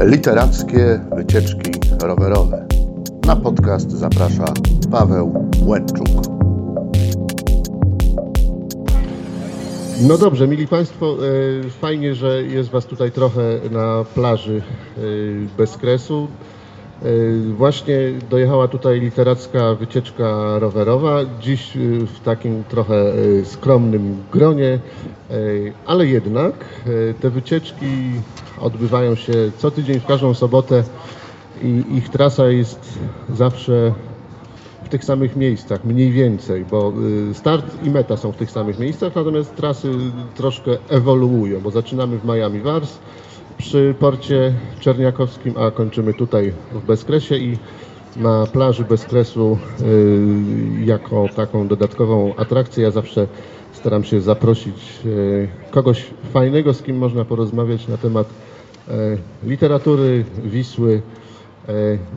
Literackie wycieczki rowerowe. Na podcast zaprasza Paweł Łęczuk. No dobrze, mili Państwo, e, fajnie, że jest Was tutaj trochę na plaży e, bez kresu. E, Właśnie dojechała tutaj literacka wycieczka rowerowa, dziś w takim trochę skromnym gronie, ale jednak te wycieczki odbywają się co tydzień, w każdą sobotę i ich trasa jest zawsze w tych samych miejscach, mniej więcej, bo y, start i meta są w tych samych miejscach, natomiast trasy troszkę ewoluują, bo zaczynamy w Miami Wars przy porcie czerniakowskim, a kończymy tutaj w Bezkresie i na plaży Bezkresu y, jako taką dodatkową atrakcję. Ja zawsze staram się zaprosić y, kogoś fajnego, z kim można porozmawiać na temat literatury, Wisły, E,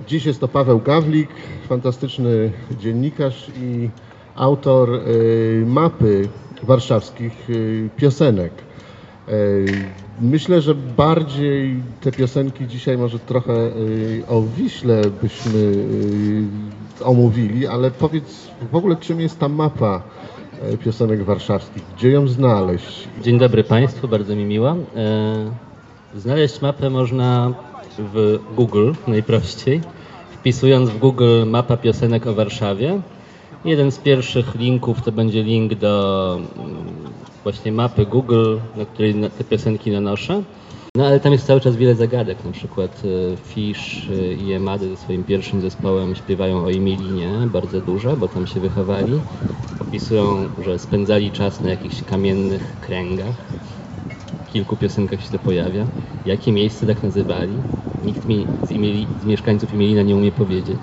Dziś jest to Paweł Gawlik, fantastyczny dziennikarz i autor e, mapy warszawskich e, piosenek. E, Myślę, że bardziej te piosenki dzisiaj może trochę e, o Wiśle byśmy e, omówili, ale powiedz w ogóle czym jest ta mapa e, piosenek warszawskich, gdzie ją znaleźć? Dzień dobry Państwu, bardzo mi miło. Znaleźć mapę można w Google najprościej, wpisując w Google mapa piosenek o Warszawie. Jeden z pierwszych linków to będzie link do mm, właśnie mapy Google, na której te piosenki nanoszę. No ale tam jest cały czas wiele zagadek, na przykład e, Fish e, i Emady ze swoim pierwszym zespołem śpiewają o Emilinie, bardzo dużo, bo tam się wychowali. Opisują, że spędzali czas na jakichś kamiennych kręgach kilku piosenkach się to pojawia. Jakie miejsce tak nazywali? Nikt mi z, imieli, z mieszkańców Imielina nie umie powiedzieć.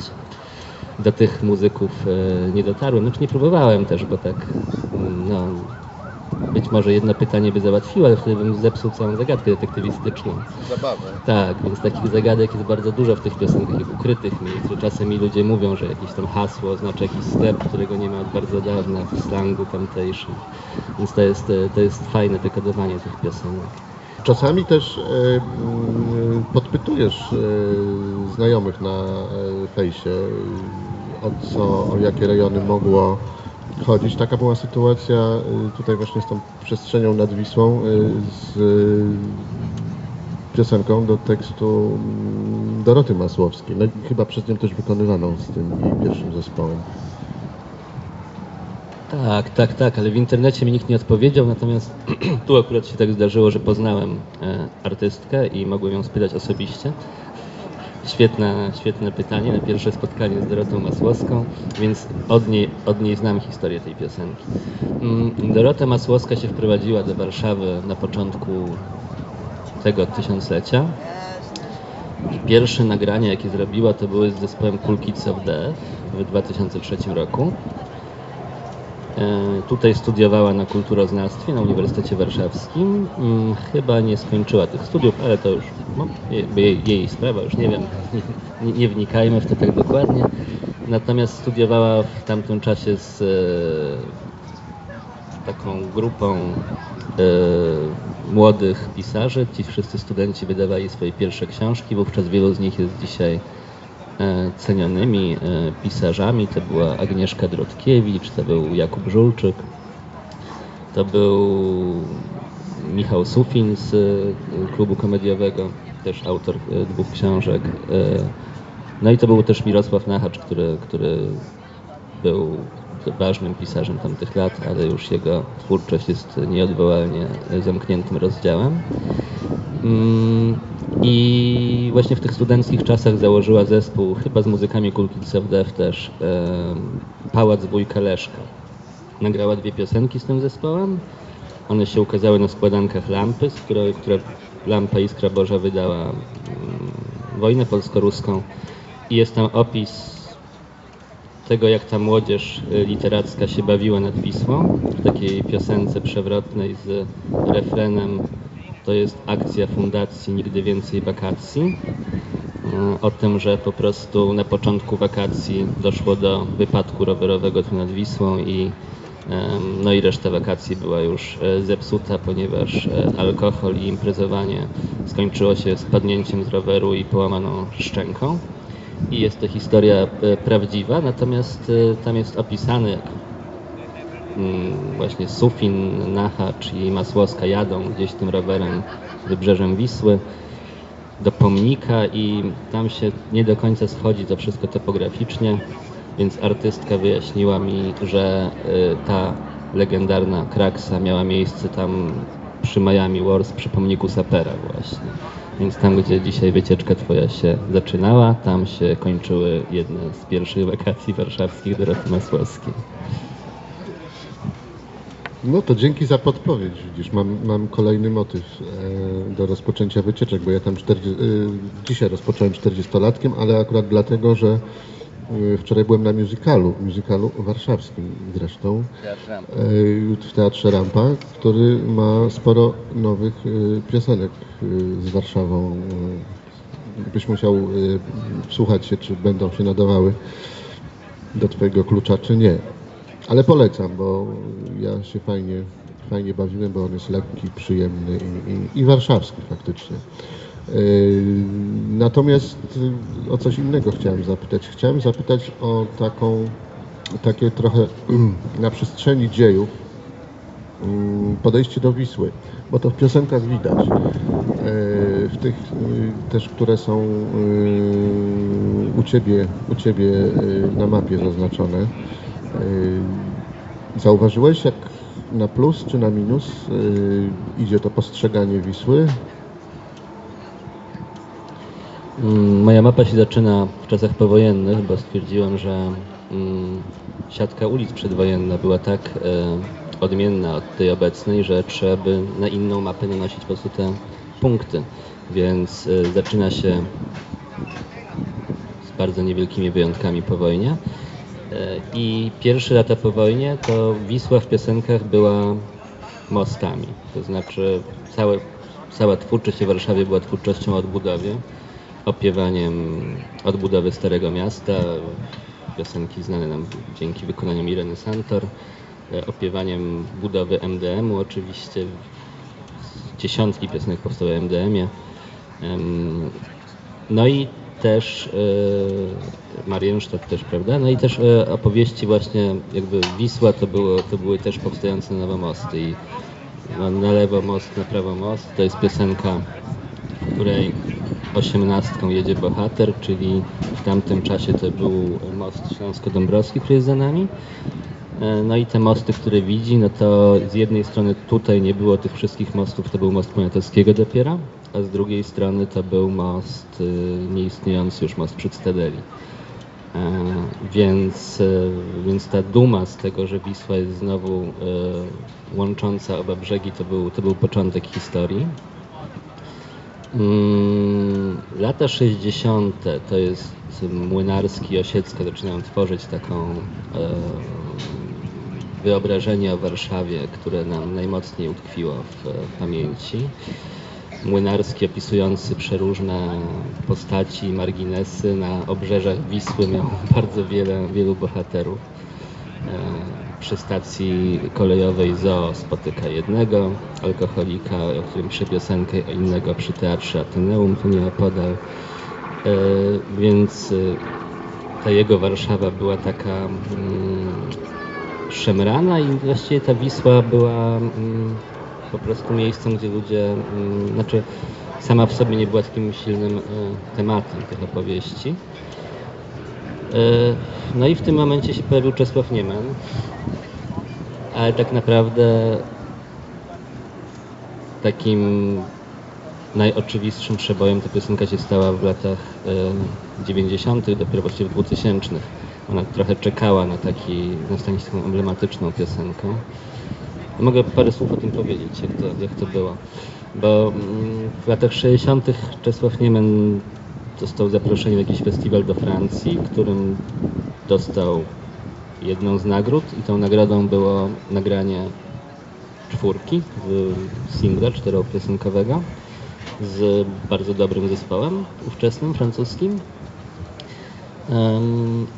Do tych muzyków e, nie dotarłem. Znaczy nie próbowałem też, bo tak mm, no, być może jedno pytanie by załatwiło, ale wtedy bym zepsuł całą zagadkę detektywistyczną. Zabawę. Tak, więc takich zagadek jest bardzo dużo w tych piosenkach, ukrytych miejsc, że czasem mi ludzie mówią, że jakieś tam hasło oznacza jakiś sklep, którego nie ma od bardzo dawna w slangu tamtejszym. Więc to jest, e, to jest fajne dekodowanie tych piosenek. Czasami też e, mm, podpytujesz e, znajomych na e, fejsie, e, o co, o jakie rejony mogło chodzić. Taka była sytuacja e, tutaj właśnie z tą przestrzenią nad Wisłą, e, z e, piosenką do tekstu mm, Doroty Masłowskiej. No, chyba przez nią też wykonywaną z tym pierwszym zespołem. Tak, tak, tak, ale w internecie mi nikt nie odpowiedział, natomiast tu akurat się tak zdarzyło, że poznałem e, artystkę i mogłem ją spytać osobiście. Świetne, świetne pytanie na pierwsze spotkanie z Dorotą Masłowską, więc od niej, od niej znam historię tej piosenki. Mm, Dorota Masłowska się wprowadziła do Warszawy na początku tego tysiąclecia. Pierwsze nagrania, jakie zrobiła, to były z zespołem Cool Kids of Death w 2003 roku. E, Tutaj studiowała na kulturoznawstwie na Uniwersytecie Warszawskim. Chyba nie skończyła tych studiów, ale to już no, jej, jej, sprawa, już nie wiem, nie, nie wnikajmy w to tak dokładnie. Natomiast studiowała w tamtym czasie z e, taką grupą e, młodych pisarzy. Ci wszyscy studenci wydawali swoje pierwsze książki, wówczas wielu z nich jest dzisiaj cenionymi e, pisarzami. To była Agnieszka Drodkiewicz, to był Jakub Żulczyk, to był Michał Sufin z e, klubu komediowego, też autor e, dwóch książek. E, No i to był też Mirosław Nachacz, który, który był ważnym pisarzem tamtych lat, ale już jego twórczość jest nieodwołalnie zamkniętym rozdziałem. I właśnie w tych studenckich czasach założyła zespół, chyba z muzykami Cool Kids of też, Pałac Wujka Leszka. Nagrała dwie piosenki z tym zespołem. One się ukazały na składankach Lampy, z której, która Lampa Iskra Boża wydała wojnę polsko-ruską. I jest tam opis tego, jak ta młodzież y, literacka się bawiła nad Wisłą, w takiej piosence przewrotnej z refrenem to jest akcja fundacji Nigdy Więcej Wakacji. Y, O tym, że po prostu na początku wakacji doszło do wypadku rowerowego tu nad Wisłą i No i reszta wakacji była już e, zepsuta, ponieważ e, alkohol i imprezowanie skończyło się spadnięciem z roweru i połamaną szczęką. I jest to historia e, prawdziwa, natomiast tam jest opisany, mm, właśnie Sufin, Nachacz i Masłowska jadą gdzieś tym rowerem wybrzeżem Wisły do pomnika i tam się nie do końca schodzi to wszystko topograficznie więc artystka wyjaśniła mi, że y, ta legendarna kraksa miała miejsce tam przy Miami Wars, przy pomniku Sapera właśnie. Więc tam, gdzie dzisiaj wycieczka Twoja się zaczynała, tam się kończyły jedne z pierwszych wakacji warszawskich Doroty Masłowskiej. No to dzięki za podpowiedź. Widzisz, mam, mam kolejny motyw e, do rozpoczęcia wycieczek, bo ja tam 40, e, dzisiaj rozpocząłem 40-latkiem, ale akurat dlatego, że Y, wczoraj byłem na musicalu, musicalu warszawskim zresztą, y, w Teatrze Rampa, który ma sporo nowych y, piosenek z Warszawą. Byś musiał wsłuchać się, czy będą się nadawały do Twojego klucza, czy nie. Ale polecam, bo ja się fajnie, fajnie bawiłem, bo on jest lekki, przyjemny i, i, i warszawski faktycznie. Yy, natomiast yy, o coś innego chciałem zapytać. Chciałem zapytać o taką, takie trochę na przestrzeni dziejów yy, podejście do Wisły, bo to w piosenkach widać. W tych też, które są u Ciebie, u ciebie na mapie zaznaczone. Zauważyłeś, jak na plus czy na minus idzie to postrzeganie Wisły? Mm, moja mapa się zaczyna w czasach powojennych, bo stwierdziłem, że mm, siatka ulic przedwojenna była tak e, odmienna od tej obecnej, że trzeba by na inną mapę nanosić po prostu te punkty. Więc zaczyna się z bardzo niewielkimi wyjątkami po wojnie. I pierwsze lata po wojnie to Wisła w piosenkach była mostami. To znaczy całe, cała twórczość w Warszawie była twórczością o odbudowie opiewaniem odbudowy Starego Miasta, piosenki znane nam dzięki wykonaniom Ireny Santor, e, opiewaniem budowy MDM-u oczywiście, dziesiątki piosenek powstały w MDM-ie. No i też e, Marienstadt też, prawda? No i też e, opowieści właśnie jakby Wisła to, było, to były też powstające nowe mosty i no, na lewo most, na prawo most to jest piosenka, w której osiemnastką jedzie bohater, czyli w tamtym czasie to był most Śląsko-Dąbrowski, który jest za nami. E, no i te mosty, które widzi, no to z jednej strony tutaj nie było tych wszystkich mostów, to był most Poniatowskiego dopiero, a z drugiej strony to był most, y, nieistniejący już most przy Cytadeli. E, więc, e, więc ta duma z tego, że Wisła jest znowu łącząca oba brzegi, to był, to był początek historii. Mm, lata 60. to jest Młynarski i Osiecka zaczynają tworzyć taką e, wyobrażenie o Warszawie, które nam najmocniej utkwiło w pamięci. Młynarski opisujący przeróżne postaci, marginesy na obrzeżach Wisły miał bardzo wiele, wielu bohaterów. E, przy stacji kolejowej ZOO spotyka jednego alkoholika, o którym pisze piosenkę, innego przy teatrze Ateneum tu nie opodal. E, więc e, ta jego Warszawa była taka mm, szemrana i właściwie ta Wisła była mm, po prostu miejscem, gdzie ludzie, mm, znaczy sama w sobie nie była takim silnym e, tematem tych opowieści. E, no i w tym momencie się pojawił Czesław Nieman, ale tak naprawdę takim najoczywistszym przebojem ta piosenka się stała w latach 90., e, dopiero właściwie w 2000. Ona trochę czekała na taki, na emblematyczną piosenkę. Mogę parę słów o tym powiedzieć, jak to, jak to było. Bo mm, w latach 60. Czesław Niemen został zaproszony na jakiś festiwal do Francji, którym dostał jedną z nagród i tą nagrodą było nagranie czwórki singla czteropiosenkowego z bardzo dobrym zespołem ówczesnym, francuskim.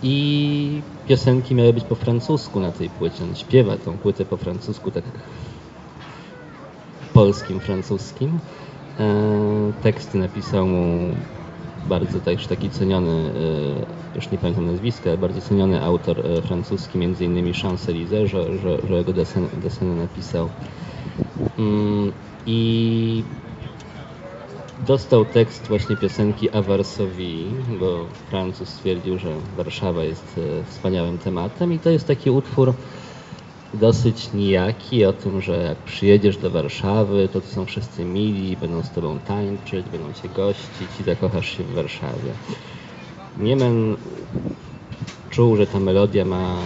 I piosenki miały być po francusku na tej płycie. On śpiewa tą płytę po francusku, tak polskim, francuskim. Teksty napisał mu bardzo też taki ceniony, e, już nie pamiętam nazwiska, ale bardzo ceniony autor e, francuski, między innymi Champs-Élysées, że, że, że jego deseny, napisał. I dostał tekst właśnie piosenki A Varsovie, bo Francuz stwierdził, że Warszawa jest e, wspaniałym tematem i to jest taki utwór dosyć nijaki o tym, że jak przyjedziesz do Warszawy, to tu są wszyscy mili, będą z tobą tańczyć, będą cię gościć i zakochasz się w Warszawie. Niemen czuł, że ta melodia ma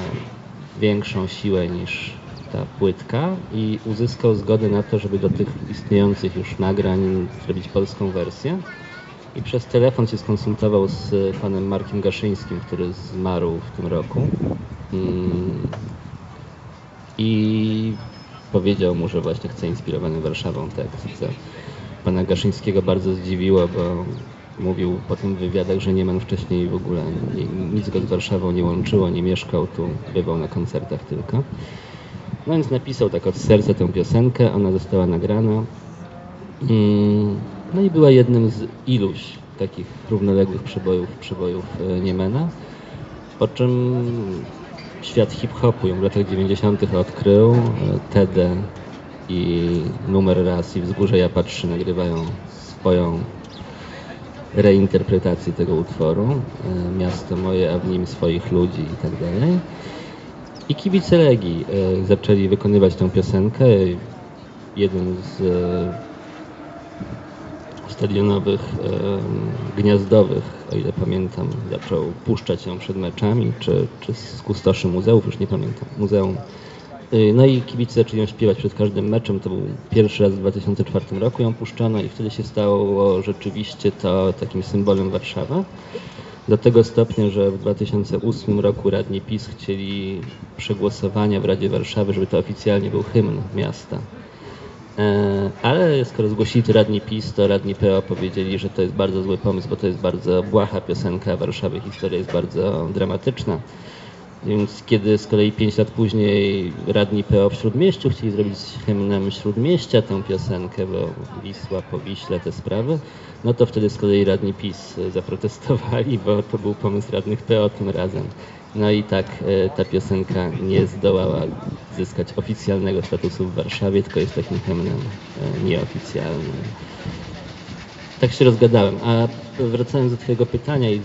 większą siłę niż ta płytka i uzyskał zgodę na to, żeby do tych istniejących już nagrań zrobić polską wersję. I przez telefon się skonsultował z panem Markiem Gaszyńskim, który zmarł w tym roku. Mm, I powiedział mu, że właśnie chce inspirowany Warszawą tekst. Co pana Gaszyńskiego bardzo zdziwiło, bo mówił po tym wywiadach, że Nieman wcześniej w ogóle nie, nic go z Warszawą nie łączyło, nie mieszkał tu, bywał na koncertach tylko. No więc napisał tak od serca tę piosenkę, ona została nagrana. Mm, No i była jednym z iluś takich równoległych przebojów, przebojów e, Niemena. Po czym świat hip-hopu ją w latach 90. odkrył. E, Tede i Numer Raz i Wzgórze Ja Patrzy nagrywają swoją reinterpretację tego utworu. E, Miasto moje, a w nim swoich ludzi i tak dalej. I kibice Legii e, zaczęli wykonywać tę piosenkę. Jeden z e, stadionowych, e, gniazdowych, o ile pamiętam, zaczął puszczać ją przed meczami, czy, czy z kustoszy muzeów, już nie pamiętam, muzeum. No i kibice zaczęli ją śpiewać przed każdym meczem. To był pierwszy raz w 2004 roku ją puszczono i wtedy się stało rzeczywiście to takim symbolem Warszawy. Do tego stopnia, że w 2008 roku radni PiS chcieli przegłosowania w Radzie Warszawy, żeby to oficjalnie był hymn miasta. E, Ale skoro zgłosili to radni PiS, to radni PO powiedzieli, że to jest bardzo zły pomysł, bo to jest bardzo błaha piosenka Warszawy, historia jest bardzo dramatyczna. Więc kiedy z kolei 5 lat później radni PO w Śródmieściu chcieli zrobić hymnem Śródmieścia tę piosenkę, bo Wisła po Wiśle te sprawy, no to wtedy z kolei radni PiS zaprotestowali, bo to był pomysł radnych PO tym razem. No i tak e, ta piosenka nie zdołała zyskać oficjalnego statusu w Warszawie, tylko jest takim hymnem e, nieoficjalnym. Tak się rozgadałem. A wracając do Twojego pytania i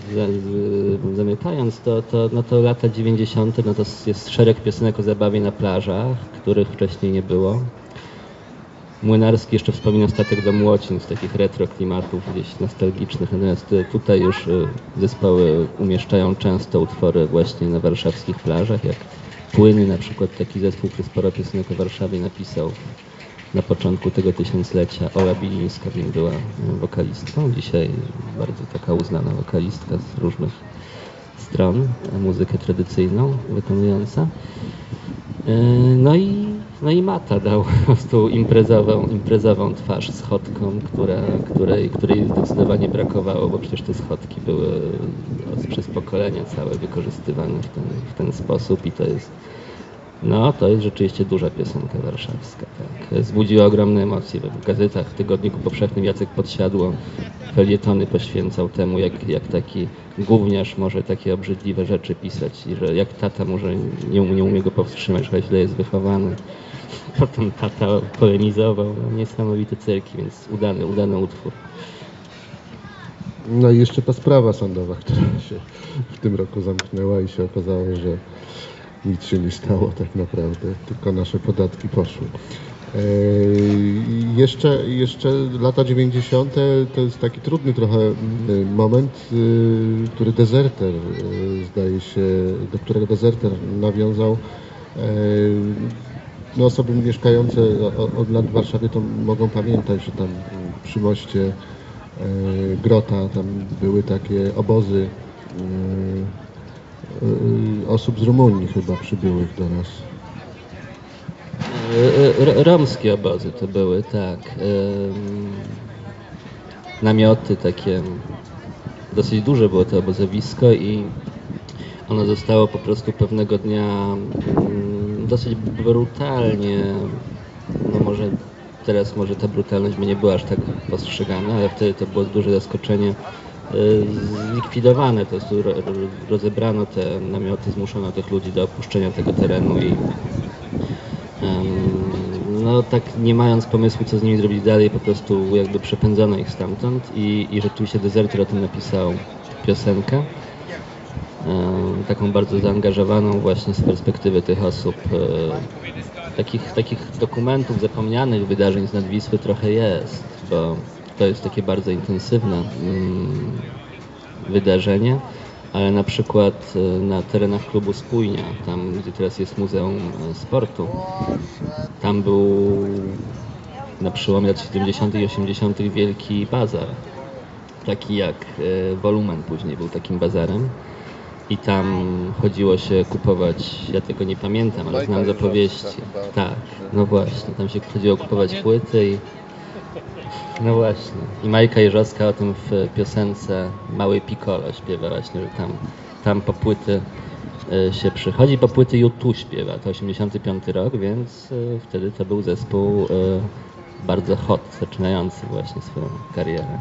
zamykając, to, to, no to lata 90. no to jest szereg piosenek o zabawie na plażach, których wcześniej nie było. Młynarski jeszcze wspomina statek do Młocin z takich retro klimatów gdzieś nostalgicznych, natomiast e, tutaj już e, zespoły umieszczają często utwory właśnie na warszawskich plażach, jak Płyny na przykład, taki zespół, który sporo piosenek o Warszawie napisał na początku tego tysiąclecia. Ola Bilińska była e, wokalistką, dzisiaj bardzo taka uznana wokalistka z różnych stron, muzykę tradycyjną wykonująca. E, No i, no i Mata dał po prostu imprezową, imprezową twarz schodką, która, której, której zdecydowanie brakowało, bo przecież te schodki były przez pokolenia całe wykorzystywane w ten, w ten sposób i to jest no, to jest rzeczywiście duża piosenka warszawska. Tak. Zbudziła ogromne emocje. W gazetach, w Tygodniku Powszechnym Jacek Podsiadło felietony poświęcał temu, jak, jak taki gówniarz może takie obrzydliwe rzeczy pisać i że jak tata może nie, nie umie go powstrzymać, że źle jest wychowany. Potem tata polemizował. No, niesamowite cyrki, więc udany, udany utwór. No i jeszcze ta sprawa sądowa, która się w tym roku zamknęła i się okazało, że nic się nie stało tak naprawdę, tylko nasze podatki poszły. E, jeszcze, jeszcze lata 90. to jest taki trudny trochę mm, moment, y, który dezerter, y, zdaje się, do którego dezerter nawiązał. E, No, osoby mieszkające od lat w Warszawie to mogą pamiętać, że tam przy moście e, Grota tam były takie obozy e, osób z Rumunii chyba przybyłych do nas. E, e, Romskie obozy to były, tak. Namioty takie dosyć duże było to obozowisko i ono zostało po prostu pewnego dnia mm, dosyć brutalnie, no może teraz może ta brutalność by nie była aż tak postrzegana, ale wtedy to było duże zaskoczenie y, zlikwidowane, to jest ro, ro, rozebrano te namioty, zmuszono tych ludzi do opuszczenia tego terenu i no tak nie mając pomysłu, co z nimi zrobić dalej, po prostu jakby przepędzono ich stamtąd i, i rzeczywiście Deserter o tym napisał piosenkę. Taką bardzo zaangażowaną właśnie z perspektywy tych osób. E, takich, takich dokumentów zapomnianych wydarzeń z Nadwisły trochę jest, bo to jest takie bardzo intensywne mm, wydarzenie, ale na przykład e, na terenach klubu Spójnia, tam gdzie teraz jest Muzeum e, Sportu, tam był na przełomie lat 70. i 80. wielki bazar, taki jak e, Wolumen później był takim bazarem. I tam chodziło się kupować, ja tego nie pamiętam, ale znam z opowieści. Tak, no właśnie, tam się chodziło kupować płyty i no właśnie. I Majka Jeżowska o tym w piosence Mały Piccolo śpiewa właśnie, że tam, tam po płyty y, się przychodzi, po płyty U2 śpiewa. To 85 rok, więc y, wtedy to był zespół y, bardzo hot, zaczynający właśnie swoją karierę.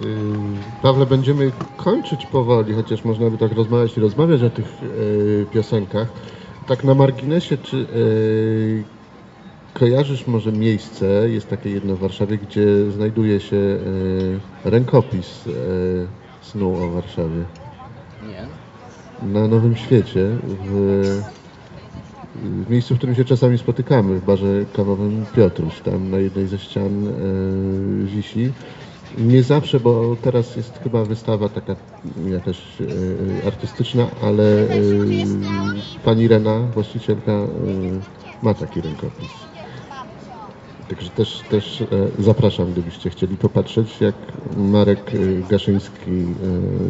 Yy, Pawle, będziemy kończyć powoli, chociaż można by tak rozmawiać i rozmawiać o tych piosenkach. Tak na marginesie, czy kojarzysz może miejsce, jest takie jedno w Warszawie, gdzie znajduje się yy, rękopis yy, snu o Warszawie? Nie? Na Nowym Świecie, w, w miejscu, w którym się czasami spotykamy, w barze kawowym Piotruś. Tam na jednej ze ścian e, wisi. Nie zawsze, bo teraz jest chyba wystawa taka jakaś e, artystyczna, ale e, pani Rena, właścicielka, e, ma taki rękopis. Także też, też e, zapraszam, gdybyście chcieli popatrzeć, jak Marek e, Gaszyński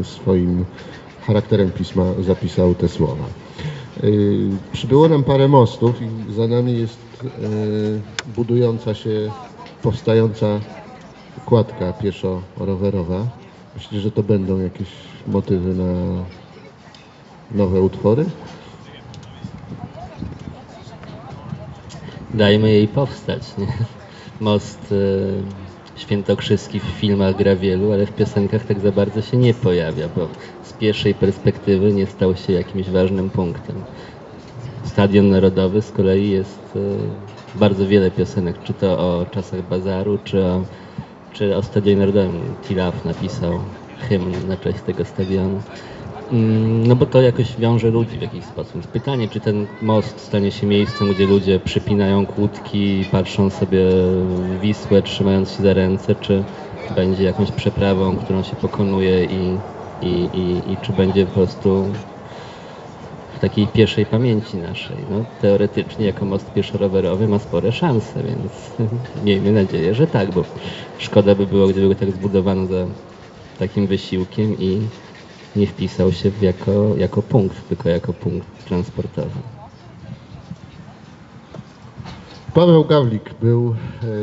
e, swoim charakterem pisma zapisał te słowa. Przybyło nam parę mostów i za nami jest budująca się, powstająca kładka pieszo-rowerowa. Myślę, że to będą jakieś motywy na nowe utwory? Dajmy jej powstać. Nie? Most e, świętokrzyski w filmach gra wielu, ale w piosenkach tak za bardzo się nie pojawia, bo z pierwszej perspektywy nie stał się jakimś ważnym punktem. Stadion Narodowy z kolei jest e, bardzo wiele piosenek, czy to o czasach bazaru, czy o, czy o Stadionie Narodowym. Tilaf napisał hymn na cześć tego stadionu. Mm, No bo to jakoś wiąże ludzi w jakiś sposób. Pytanie, czy ten most stanie się miejscem, gdzie ludzie przypinają kłódki, patrzą sobie w Wisłę, trzymając się za ręce, czy będzie jakąś przeprawą, którą się pokonuje i, i, i, i czy będzie po prostu w takiej pieszej pamięci naszej. No, teoretycznie jako most pieszo-rowerowy ma spore szanse, więc miejmy nadzieję, że tak, bo szkoda by było, gdyby go tak zbudowano za takim wysiłkiem i nie wpisał się w jako, jako punkt, tylko jako punkt transportowy. Paweł Gawlik był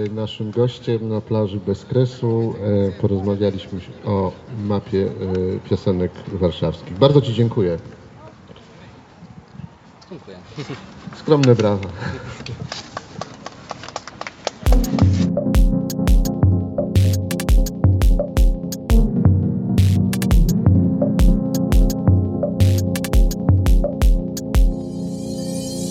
e, naszym gościem na plaży Bezkresu. E, Porozmawialiśmy o mapie e, piosenek warszawskich. Bardzo Ci dziękuję. Dziękuję. Skromne brawa.